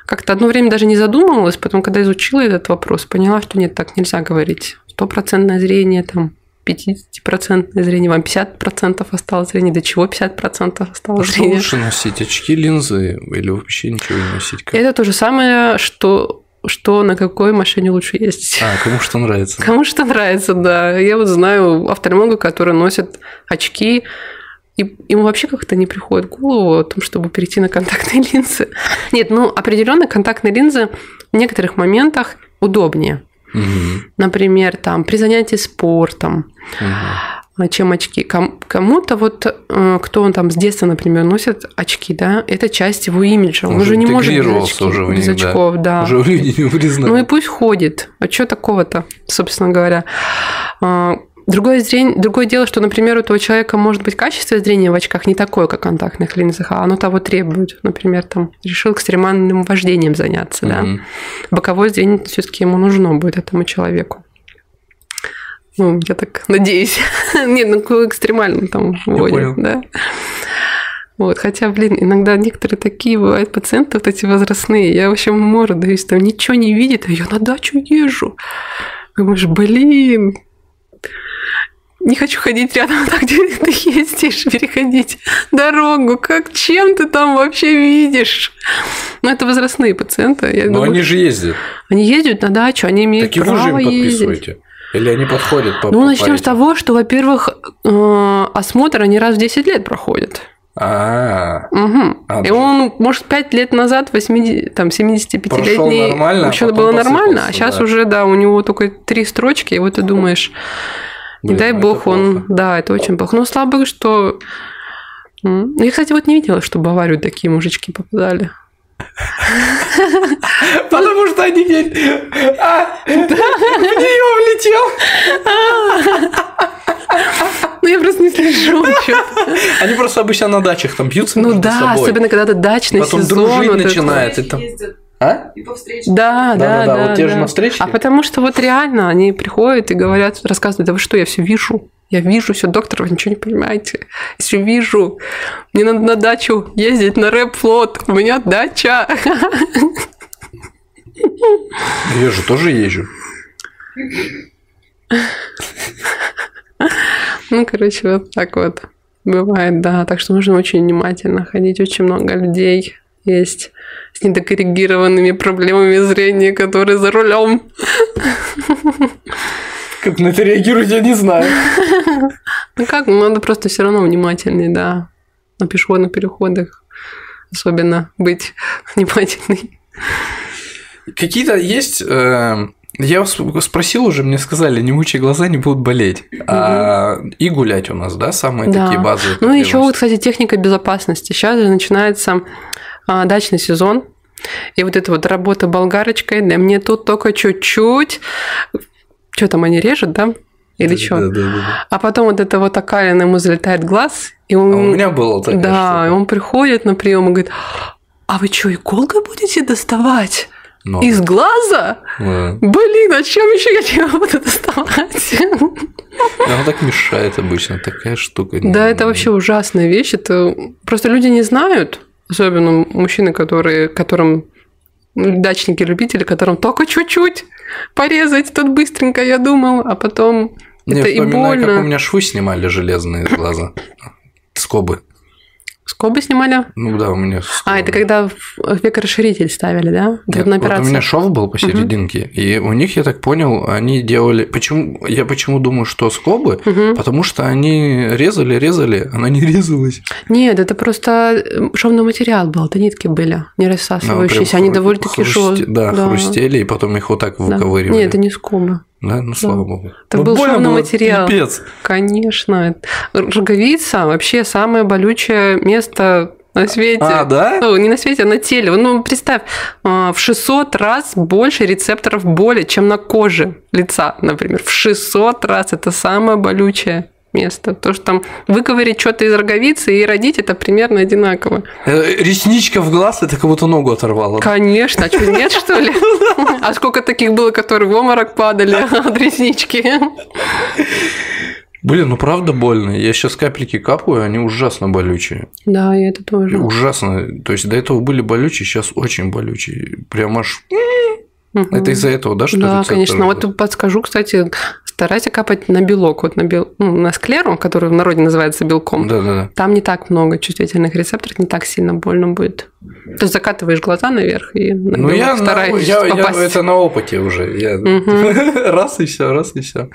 как-то одно время даже не задумывалась, потом, когда изучила этот вопрос, поняла, что нет, так нельзя говорить. Стопроцентное зрение, там, 50% зрение, вам 50% осталось зрения, до чего 50% осталось зрения. Что лучше носить, очки, линзы или вообще ничего не носить? Как? Это то же самое, что что на какой машине лучше ездить. А, кому что нравится. Кому что нравится, да. Я вот знаю офтальмолога, который носит очки, и ему вообще как-то не приходит в голову о том, чтобы перейти на контактные линзы. Нет, ну, определенно контактные линзы в некоторых моментах удобнее. Угу. Например, там при занятии спортом, угу. чем очки. Кому-то вот, э, кто он там с детства, например, носит очки, да, это часть его имиджа. Он, он уже не может без, очки, уже без них, очков, да. да. Уже люди не признают. Ну и пусть ходит. А что такого-то, собственно говоря? Другое, зрение, другое дело, что, например, у этого человека может быть качество зрения в очках не такое, как в контактных линзах, а оно того требует. Например, там решил экстремальным вождением заняться, mm-hmm. да. Боковое зрение все-таки ему нужно будет этому человеку. Ну, я так надеюсь. <laughs> Нет, ну экстремально там вводят, да. Вот, хотя, блин, иногда некоторые такие бывают пациенты, вот эти возрастные, я вообще морду даюсь, там ничего не видит, а я на дачу езжу. Думаешь, блин, не хочу ходить рядом, <laughs> так где ты ездишь, переходить дорогу. Как, чем ты там вообще видишь? Ну, это возрастные пациенты. Я Но думаю, они же ездят. Они ездят на дачу, они имеют так право вы же им ездить. Или они подходят по Ну, по начнем с того, что, во-первых, э, осмотр они раз в 10 лет проходят. А, угу. а И он, может, 5 лет назад, 80, там, 75-летний, нормально, еще а было нормально, а сейчас да. уже, да, у него только три строчки, и вот ты думаешь, не дай ну бог он... Да, это очень плохо. Но слава богу, что... Я, кстати, вот не видела, чтобы в аварию такие мужички попадали. <laughs> Потому что они а, в нее влетел. <laughs> Ну, я просто не слежу. Они просто обычно на дачах там пьются Ну да, особенно когда то дачный сезон. Потом дружить начинает. А? И по встрече. Да, да, да. да, вот те да. же на встрече. А потому что вот реально они приходят и говорят, рассказывают, да вы что, я все вижу. Я вижу все, доктор, вы ничего не понимаете. Я все вижу. Мне надо на дачу ездить на рэп-флот. У меня дача. Я же тоже езжу. Ну, короче, вот так вот бывает, да. Так что нужно очень внимательно ходить. Очень много людей есть с недокоррегированными проблемами зрения, которые за рулем. Как на это реагировать, я не знаю. Ну как, ну надо просто все равно внимательней, да. На пешеходных переходах особенно быть <laughs> внимательной. Какие-то есть... Э, я спросил уже, мне сказали, не мучай глаза, не будут болеть. А, и гулять у нас, да, самые да. такие базовые. Ну, еще вот, кстати, техника безопасности. Сейчас же начинается дачный сезон. И вот эта вот работа болгарочкой, да мне тут только чуть-чуть. Что там они режут, да? Или да, что? Да, да, да. А потом вот это вот окалина ему залетает глаз, и он... А у меня было такое. Да, и он приходит на прием и говорит, а вы что, иголкой будете доставать? Но. Из глаза? Да. Блин, а чем еще я тебя буду доставать? Она так мешает обычно, такая штука. Да, это вообще ужасная вещь. Это просто люди не знают, Особенно мужчины, которые, которым дачники-любители, которым только чуть-чуть порезать тут быстренько, я думал, а потом не, это и больно. как у меня швы снимали железные глаза, скобы. Скобы снимали? Ну да, у меня. Скобы. А, это когда векорасширитель ставили, да? Нет, вот у меня шов был посерединке, угу. и у них, я так понял, они делали. Почему? Я почему думаю, что скобы? Угу. Потому что они резали, резали, она не резалась. Нет, это просто шовный материал был, это нитки были, не рассасывающиеся. они довольно-таки хрусте... да, да, хрустели, и потом их вот так выковыривали. Да. Нет, это не скобы. Да, ну слава да. богу. Это ну, был шовный материал. Пипец. Конечно. Роговица вообще самое болючее место на свете. А, да? Ну, не на свете, а на теле. Ну, представь, а, в 600 раз больше рецепторов боли, чем на коже лица, например. В 600 раз это самое болючее место. То, что там выковырить что-то из роговицы и родить, это примерно одинаково. Э, ресничка в глаз, это как будто ногу оторвало. Конечно, а что, нет, что ли? <laughs> А сколько таких было, которые в оморок падали <laughs> от реснички? Блин, ну правда больно. Я сейчас капельки капаю, они ужасно болючие. Да, и это тоже. Ужасно. То есть до этого были болючие, сейчас очень болючие. Прям аж Угу. Это из-за этого, да, что Да, конечно. Вот подскажу, кстати, старайся капать на белок, вот на, бел... ну, на склеру, который в народе называется белком. Да, да, да. Там не так много чувствительных рецепторов, не так сильно больно будет. То есть закатываешь глаза наверх и на ну, я, стараешься я, я, это на опыте уже. Я... Угу. <laughs> раз и все, раз и все.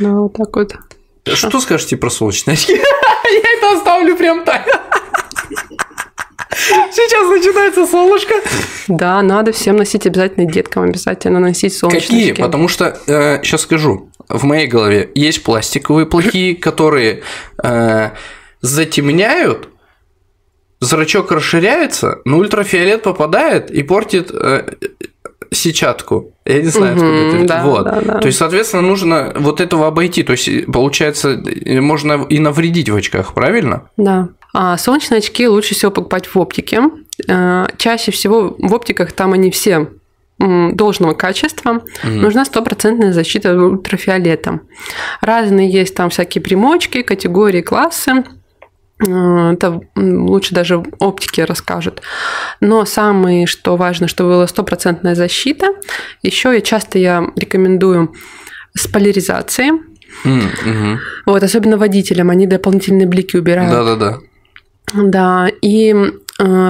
Ну, вот так вот. Что скажете про солнечные очки? <laughs> Я это оставлю прям так. <laughs> Сейчас начинается солнышко. Да, надо всем носить обязательно деткам обязательно носить солнечные Какие? Очки. Потому что э, сейчас скажу. В моей голове есть пластиковые плохие, <laughs> которые э, затемняют, зрачок расширяется, но ультрафиолет попадает и портит э, сетчатку. Я не знаю, откуда это. Да, вот. Да, да. То есть, соответственно, нужно вот этого обойти. То есть, получается, можно и навредить в очках, правильно? Да. А солнечные очки лучше всего покупать в оптике. Э, чаще всего в оптиках там они все должного качества, mm нужна стопроцентная защита ультрафиолетом. Разные есть там всякие примочки, категории, классы. Э, это лучше даже в оптике расскажут. Но самое, что важно, чтобы была стопроцентная защита. Еще я часто я рекомендую с поляризацией. М, мгм. Вот, особенно водителям, они дополнительные блики убирают. Да-да-да. Да, и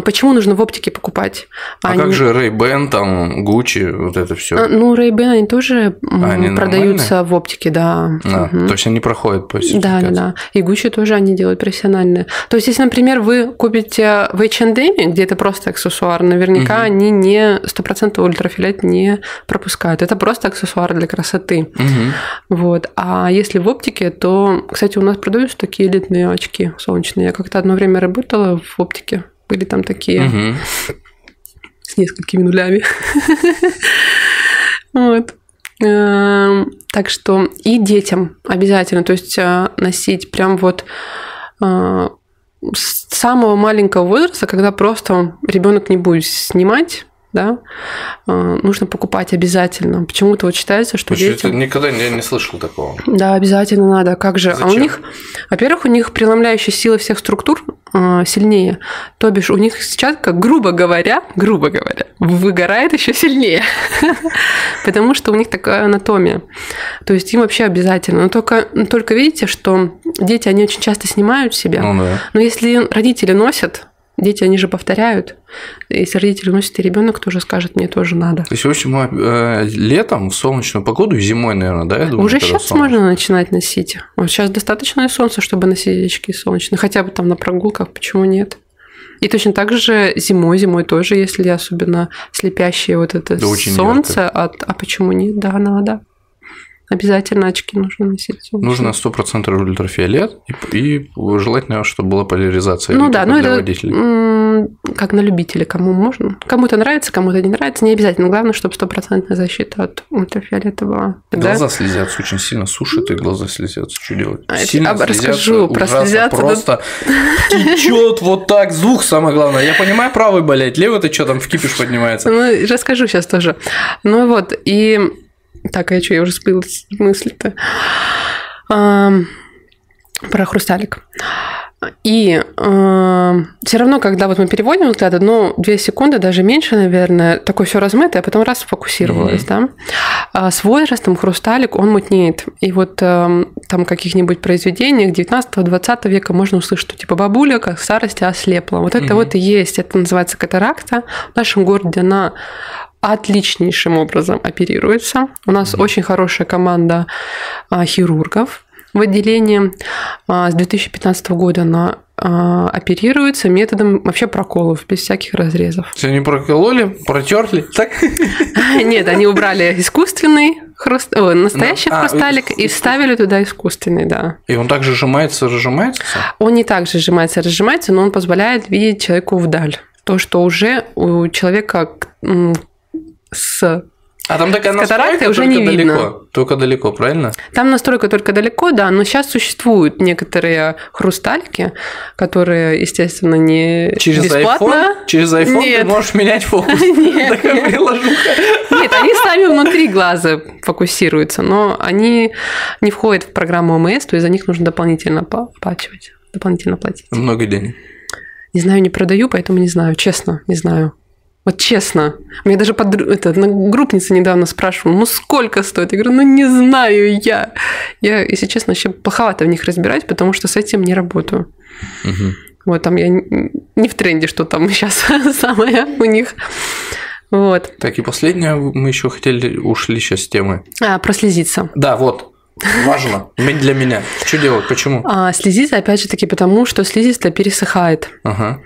почему нужно в оптике покупать? А Они- как же Ray-Ban, там, Gucci, вот это все? А, Ну, Ray-Ban, они тоже А, они продаются в оптике, да. Мгм. то есть они проходят по Да, да, да. И Gucci тоже они делают профессиональные. То есть, если, например, вы купите в H&M, где это просто аксессуар, наверняка Мгм. они не 100% ультрафиолет не пропускают. Это просто аксессуар для красоты. Мгм. Вот. А если в оптике, то, кстати, у нас продаются такие элитные очки солнечные. Я как-то одно время работала в оптике. Были там такие с несколькими нулями. <laughs> Вот. Эм, Так что и детям обязательно, то есть э, носить прям вот э, с самого маленького возраста, когда просто ребенок не будет снимать, да, э, нужно покупать обязательно. Почему-то вот считается, что Вообще, детям... никогда не, не слышал такого. Да, обязательно надо. Как же? А у Зачем? них, во-первых, у них преломляющая сила всех структур э, сильнее. То бишь, у них сетчатка, грубо говоря, грубо говоря, выгорает еще сильнее. <laughs> Потому что у них такая анатомия. То есть им вообще обязательно. Но только, только видите, что дети, они очень часто снимают себя. Ну да. Но если родители носят, дети, они же повторяют. Если родители носят, и ребенок тоже скажет, мне тоже надо. То есть, в общем, э, летом в солнечную погоду и зимой, наверное, да, я думаю, Уже сейчас солнце. можно начинать носить. Вот сейчас достаточно солнца, чтобы носить очки солнечные. Хотя бы там на прогулках, почему нет? И точно так же зимой, зимой тоже, если особенно слепящее вот это Да солнце, а, а почему нет? Да, надо. Обязательно очки нужно носить. Нужно 100% ультрафиолет, и, и желательно, чтобы была поляризация Ну да, ну это водителей. как на любителя, кому можно. Кому-то нравится, кому-то не нравится, не обязательно. Главное, чтобы стопроцентная защита от ультрафиолета была. Тогда- Глаза слезятся очень сильно, сушит, и глаза слезятся. Что делать? А, Сильно а, слезятся, расскажу про ужасно, слезятся, да. Просто течет вот так, звук самое главное. Я понимаю, правый болеть, левый-то что там в кипиш поднимается. Ну, расскажу сейчас тоже. Ну вот, и... Так, а я что, я уже сбила мысли-то. Ам, Про хрусталик. И все равно, когда вот мы переводим взгляд, одну, две секунды, даже меньше, наверное, такое все размытое, а потом раз сфокусировалось, да. А с возрастом хрусталик, он мутнеет. И вот эм, там каких-нибудь произведениях 19-20 века можно услышать, что типа бабуля как в старости ослепла. Вот это Мгм. вот и есть, это называется катаракта. В нашем городе она отличнейшим образом оперируется. У нас очень хорошая команда а, хирургов в отделении. А, С 2015 года она а, оперируется методом вообще проколов, без всяких разрезов. Все не прокололи, протерли. Так? <laughs> Нет, они убрали искусственный хруст... Ой, настоящий а, хрусталик и искусственный. вставили туда искусственный, да. И он также сжимается, разжимается. Он не так же сжимается, разжимается, но он позволяет видеть человеку вдаль. То, что уже у человека с А там такая С катарактой уже не далеко. видно. Только далеко, правильно? Там настройка только далеко, да, но сейчас существуют некоторые хрустальки, которые, естественно, не Через бесплатно. iPhone, через iPhone ты Нет. можешь менять <laughs> фокус. Нет. Нет, они сами внутри глаза фокусируются, но они не входят в программу ОМС, то есть за них нужно дополнительно оплачивать, дополнительно платить. Много денег. Не знаю, не продаю, поэтому не знаю, честно, не знаю. Вот честно. Мне даже под, это, на группница недавно спрашивала, ну сколько стоит? Я говорю, ну не знаю я. Я, если честно, вообще плоховато в них разбирать, потому что с этим не работаю. Мгм. Вот там я не в тренде, что там <laughs> сейчас самое у них. Вот. Так, и последнее мы еще хотели, ушли сейчас с темы. А, прослезиться. Да, вот. Важно. Для меня. Что делать? Почему? А, слезиться, опять же таки, потому что слизистая пересыхает Ага.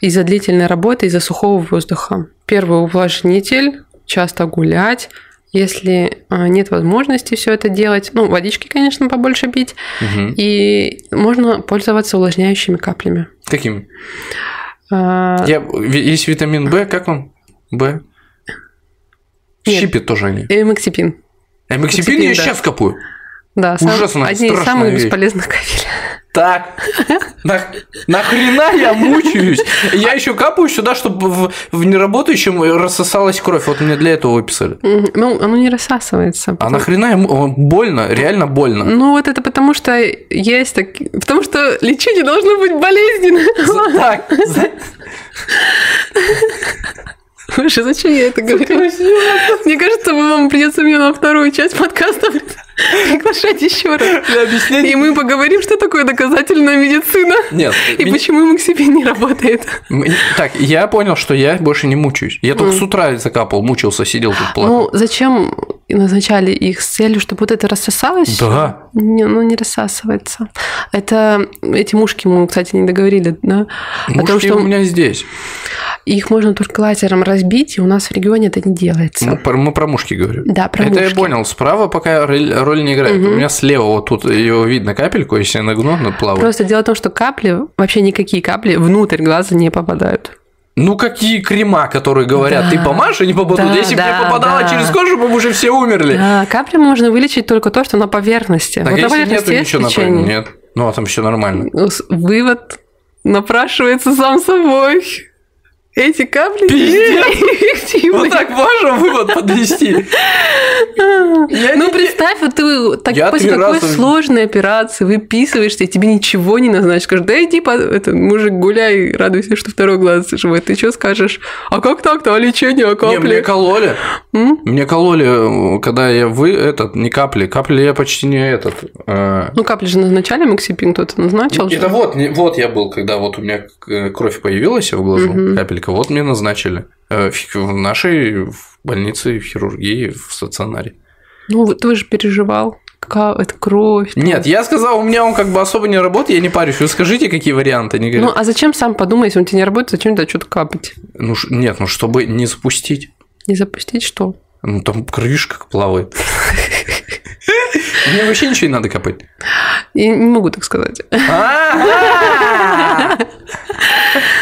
из-за длительной работы, из-за сухого воздуха. Первый увлажнитель, часто гулять. Если а, нет возможности все это делать, ну, водички, конечно, побольше пить, Мгм. и можно пользоваться увлажняющими каплями. Каким? А, Я, есть витамин В, как он? Нет. Щипят тоже они. Эмексипин. Эмексипин я да. сейчас копаю. Да, сам- Ужасно, одни из самых вещь. бесполезных капель. Так, на, нахрена я мучаюсь? Я еще капаю сюда, чтобы в, в неработающем рассосалась кровь. Вот мне для этого выписали. Ну, оно не рассасывается. А потому- нахрена я му- о, больно, реально больно. Ну, вот это потому что есть так... Потому что лечение должно быть болезненно. За- Так, за- Слушай, зачем я это говорю? Мне кажется, вам придется мне на вторую часть подкаста <laughs> Приглашать еще раз. Для объяснения. И мы поговорим, что такое доказательная медицина. Нет. И меня- почему МКСП не работает. Так, я понял, что я больше не мучаюсь. Я только с утра закапал, мучился, сидел тут плакал. Ну, зачем назначали их с целью, чтобы вот это рассосалось? Да. Не, ну не рассасывается. Это эти мушки мы, кстати, не договорили, да? О том, Мушки что у меня здесь. их можно только лазером разбить, и у нас в регионе это не делается. Мы про, мы про мушки говорим. Да, про Это я мушки. понял. Справа пока роль не играет. У меня слева вот тут ее видно капельку, если я нагну, она плавает. Просто дело в том, что капли, вообще никакие капли внутрь глаза не попадают. Ну какие крема, которые говорят, Да. ты помажь, они попадут. Да, если бы да, попадала да. через кожу, мы бы уже все умерли. Да, капли можно вылечить только то, что на поверхности. Так вот на если поверхности нету ничего на лечение. Нет. Ну, а там все нормально. Вывод напрашивается сам собой. Эти капли эффективны. Вот так можно вывод подвести. Ну, представь, вот ты так, после такой сложной операции выписываешься, и тебе ничего не назначат. Скажешь, да иди, это, мужик, гуляй, радуйся, что второй глаз живой. Ты что скажешь? А как так-то? А лечение, а Не, мне капли? кололи. Мне кололи, когда я вы этот, не капли. Капли я почти не этот. э, Ну, капли же назначали, Максипин кто-то назначил. Это вот, вот я был, когда вот у меня э, кровь появилась в глазу, Мгм. Капелька, вот мне назначили. Э, В нашей в больнице, в хирургии, в стационаре. Ну, вот ты же переживал. Какая это кровь. там. Нет, я сказал, у меня он как бы особо не работает, я не парюсь. Вы скажите, какие варианты? Они Ну, а зачем сам подумай, если он тебе не работает, зачем туда что-то капать? ну, нет, ну чтобы не запустить. Не запустить что? Ну, там как плавает. <laughs> <laughs> Мне вообще ничего не надо копать. Я не могу так сказать. <laughs>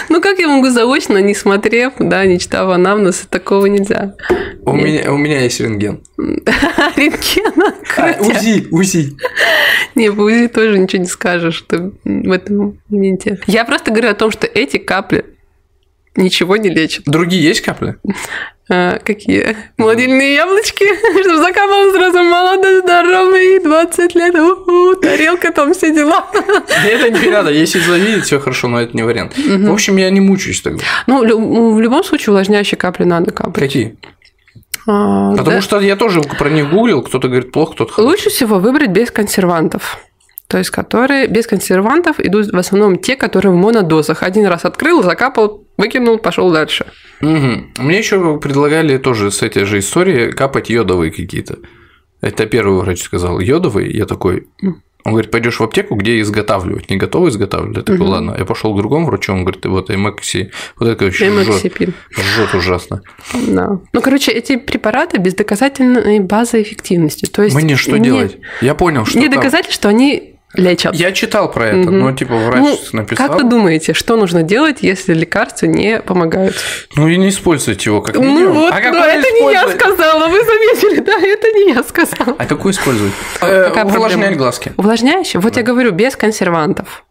Ну, как я могу заочно, не смотрев, да, не читав анамнез, такого нельзя. У меня, у меня есть рентген. <laughs> Рентгена, А. УЗИ, УЗИ. Не, по УЗИ тоже ничего не скажешь что в этом моменте. Я просто говорю о том, что эти капли ничего не лечат. Другие есть капли? <laughs> А, какие? Молодильные яблочки, <laughs> чтобы закапал сразу молодой, здоровый, 20 лет, у-ху, тарелка там, все дела. <laughs> Это не надо. Если завидеть, все хорошо, но это не вариант. В общем, я не мучаюсь тогда. Ну, ну, в любом случае увлажняющие капли надо капать. Какие? А, Потому да. что я тоже про них гуглил, кто-то говорит плохо, кто-то хорошо. Лучше всего выбрать без консервантов. То есть, которые без консервантов идут в основном те, которые в монодозах. Один раз открыл, закапал, выкинул, пошел дальше. Мгм. Мне еще предлагали тоже с этой же историей капать йодовые какие-то. Это первый врач сказал, йодовые. Я такой, он говорит, пойдешь в аптеку, где изготавливать, не готовы изготавливать. Я такой, Мгм. ладно. Я пошел к другому врачу, он говорит, вот эмокси, вот это вообще жжет, жжет ужасно. Да. Ну, короче, эти препараты без доказательной базы эффективности. То есть Мне что не- делать? Я понял, что Не там- доказать, что они лечат. Я читал про это, Мгм. но типа врач Ну, написал. Как вы думаете, что нужно делать, если лекарства не помогают? Ну и не используйте его как Ну минимум. вот, а но это не я использовать? сказала, вы заметили, да, это не я сказала. А какой использовать? Э, Увлажнять глазки. Увлажняющий? Вот я говорю, без консервантов.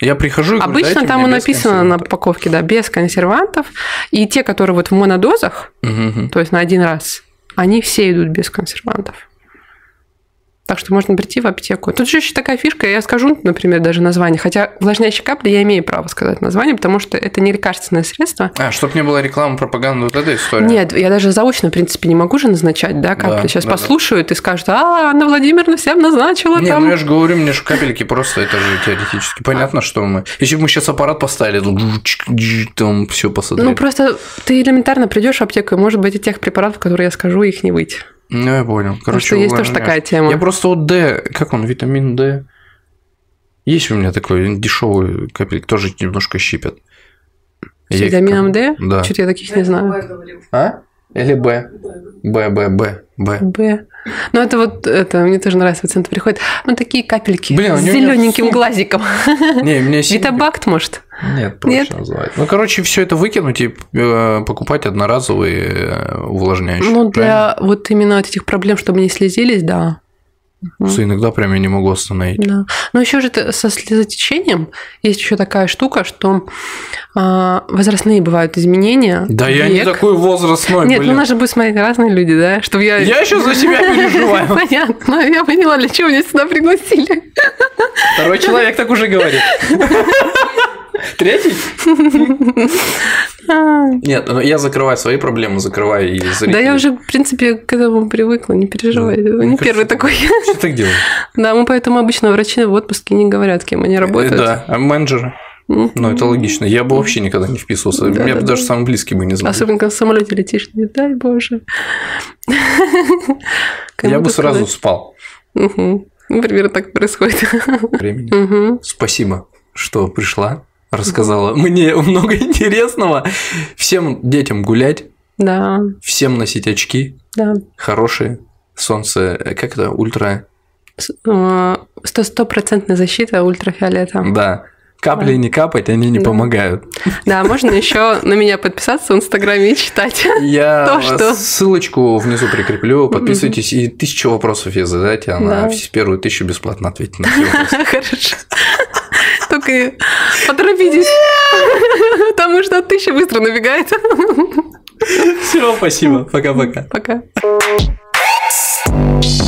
Я прихожу и говорю, Обычно «Дайте там и написано на консервантов». упаковке, да, без консервантов. И те, которые вот в монодозах, мгм. то есть на один раз, они все идут без консервантов. Так что можно прийти в аптеку. Тут же еще такая фишка, я скажу, например, даже название. Хотя увлажняющие капли я имею право сказать название, потому что это не лекарственное средство. А, чтобы не было рекламы, пропаганды, вот эта история. Нет, я даже заочно, в принципе, не могу же назначать, да, капли. Да, Сейчас да, да. послушают и скажут, а, Анна Владимировна всем назначила Не, там. ну я же говорю, мне же капельки просто, это же теоретически. Понятно, что мы... Если бы мы сейчас аппарат поставили, там все посмотрели. Ну, просто ты элементарно придешь в аптеку, и, может быть, и тех препаратов, которые я скажу, их не выйти. Ну, я понял. Короче, что есть тоже такая тема. Я просто вот D, как он, витамин D. Есть у меня такой дешевый капельки, тоже немножко щипят. С Я витамином как- D? Да. Что-то я таких не знаю. А? Или Б? Б, Б, Б, Б. Б. Ну, это вот, это, мне тоже нравится, пациент приходит. Ну, такие капельки Блин, с зелененьким нет глазиком. <laughs> Не, мне синий- Витабакт, может? Нет, проще Нет? называть. Ну, короче, все это выкинуть и э, покупать одноразовые э, увлажняющие. Ну, для вот именно от этих проблем, чтобы не слезились, да. Просто иногда прям я не могу остановить. Да. Но еще же со слезотечением есть еще такая штука, что а, возрастные бывают изменения. Да я не век. такой возрастной, Нет, ну блин. у нас же будут смотреть разные люди, да? Чтобы я... Я еще за себя переживаю. <laughs> Понятно, я поняла, для чего меня сюда пригласили. Второй человек так уже говорит. <laughs> Третий? <laughs> Нет, ну я закрываю свои проблемы, закрываю и зрителей. Да я уже, в принципе, к этому привыкла, не переживай. Ну, не первый такой. Что так делаешь? Да, мы поэтому обычно врачи в отпуске не говорят, кем они работают. Да, а менеджеры? Ну, это логично. Я бы вообще никогда не вписывался. Да, Меня да, бы да. даже самый близкий бы не знал. Особенно, когда в самолете летишь, не дай боже. <laughs> Я бы сразу спал. Ну, примерно так происходит. времени. Мгм. Спасибо, что пришла, рассказала мне <laughs> много интересного. Всем детям гулять, Да, всем носить очки да. хорошие. Солнце, э, как это, ультра, э, Сто стопроцентная защита ультрафиолета. да. Капли не капать, они не Да. помогают. Да, можно еще на меня подписаться в Инстаграме и читать. <laughs> Я То, что- ссылочку внизу прикреплю, подписывайтесь, и тысячу вопросов я задайте, а на Да. первую тысячу бесплатно ответить на все. <laughs> Хорошо только поторопитесь, потому что тысяча быстро набегает. Все, спасибо. Пока-пока. Пока. -пока. Пока.